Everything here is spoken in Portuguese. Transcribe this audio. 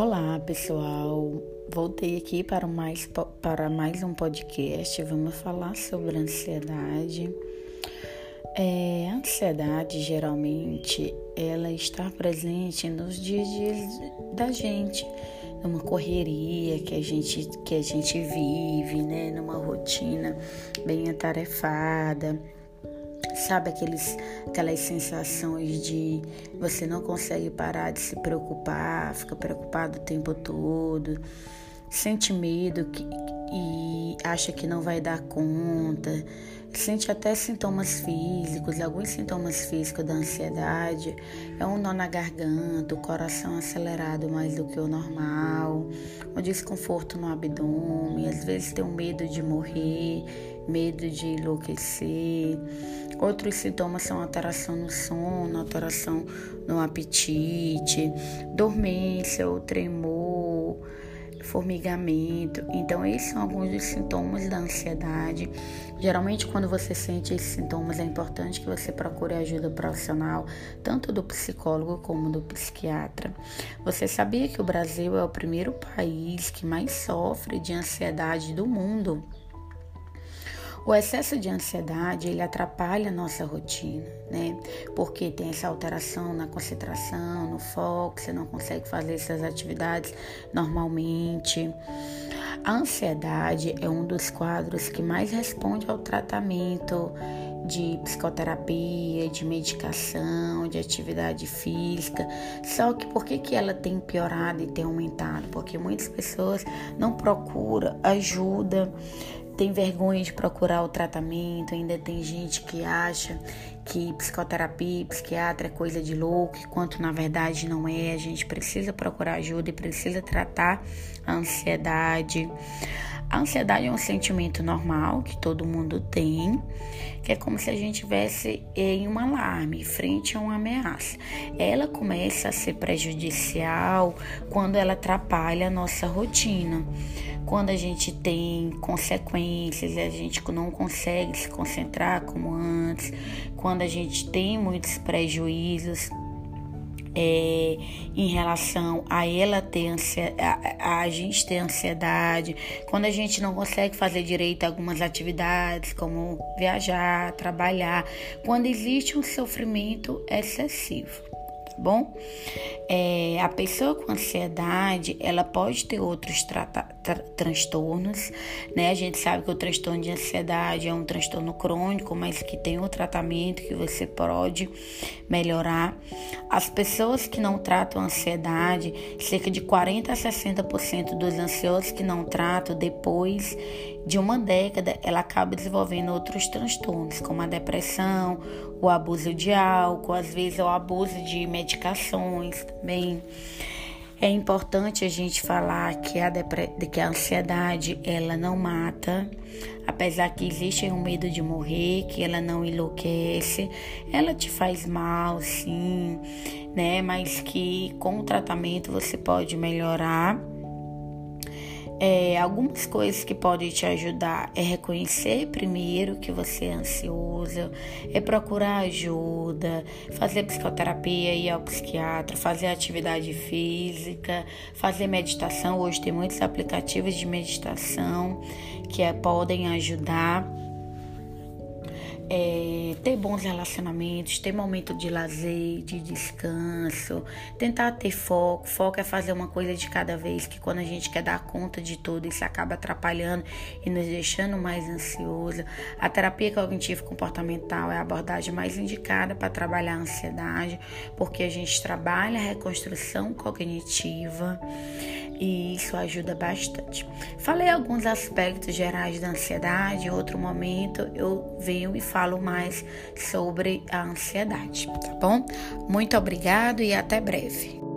Olá, pessoal. Voltei aqui para mais, para mais um podcast. Vamos falar sobre ansiedade. É, a ansiedade, geralmente, ela está presente nos dias da gente, numa correria que a gente, que a gente vive, né? Numa rotina bem atarefada Sabe aqueles, aquelas sensações de você não consegue parar de se preocupar, fica preocupado o tempo todo, sente medo que, e acha que não vai dar conta, sente até sintomas físicos, alguns sintomas físicos da ansiedade, é um nó na garganta, o coração acelerado mais do que o normal, um desconforto no abdômen, às vezes tem um medo de morrer, medo de enlouquecer. Outros sintomas são alteração no sono, alteração no apetite, dormência ou tremor, formigamento. Então, esses são alguns dos sintomas da ansiedade. Geralmente, quando você sente esses sintomas, é importante que você procure ajuda profissional, tanto do psicólogo como do psiquiatra. Você sabia que o Brasil é o primeiro país que mais sofre de ansiedade do mundo? O excesso de ansiedade, ele atrapalha a nossa rotina, né? Porque tem essa alteração na concentração, no foco, você não consegue fazer essas atividades normalmente. A ansiedade é um dos quadros que mais responde ao tratamento de psicoterapia, de medicação, de atividade física. Só que por que, que ela tem piorado e tem aumentado? Porque muitas pessoas não procuram ajuda tem vergonha de procurar o tratamento, ainda tem gente que acha que psicoterapia, psiquiatra é coisa de louco, enquanto na verdade não é. A gente precisa procurar ajuda e precisa tratar a ansiedade. A ansiedade é um sentimento normal que todo mundo tem, que é como se a gente tivesse em um alarme, frente a uma ameaça. Ela começa a ser prejudicial quando ela atrapalha a nossa rotina quando a gente tem consequências, a gente não consegue se concentrar como antes, quando a gente tem muitos prejuízos é, em relação a ela ter ansiedade, a, a gente ter ansiedade, quando a gente não consegue fazer direito a algumas atividades, como viajar, trabalhar, quando existe um sofrimento excessivo bom? É, a pessoa com ansiedade, ela pode ter outros tra tra transtornos, né? A gente sabe que o transtorno de ansiedade é um transtorno crônico, mas que tem um tratamento que você pode melhorar. As pessoas que não tratam ansiedade, cerca de 40 a 60% dos ansiosos que não tratam, depois de uma década, ela acaba desenvolvendo outros transtornos, como a depressão, o abuso de álcool, às vezes o abuso de medicações também. É importante a gente falar que a, que a ansiedade ela não mata, apesar que existe um medo de morrer, que ela não enlouquece, ela te faz mal, sim, né? Mas que com o tratamento você pode melhorar é, algumas coisas que podem te ajudar é reconhecer primeiro que você é ansioso, é procurar ajuda, fazer psicoterapia, ir ao psiquiatra, fazer atividade física, fazer meditação. Hoje tem muitos aplicativos de meditação que é, podem ajudar é, ter bons relacionamentos, ter momento de lazer, de descanso, tentar ter foco. Foco é fazer uma coisa de cada vez, que quando a gente quer dar conta de tudo, isso acaba atrapalhando e nos deixando mais ansioso. A terapia cognitivo comportamental é a abordagem mais indicada para trabalhar a ansiedade, porque a gente trabalha a reconstrução cognitiva e isso ajuda bastante. Falei alguns aspectos gerais da ansiedade, outro momento eu venho e falo mais sobre a ansiedade, tá bom? Muito obrigado e até breve.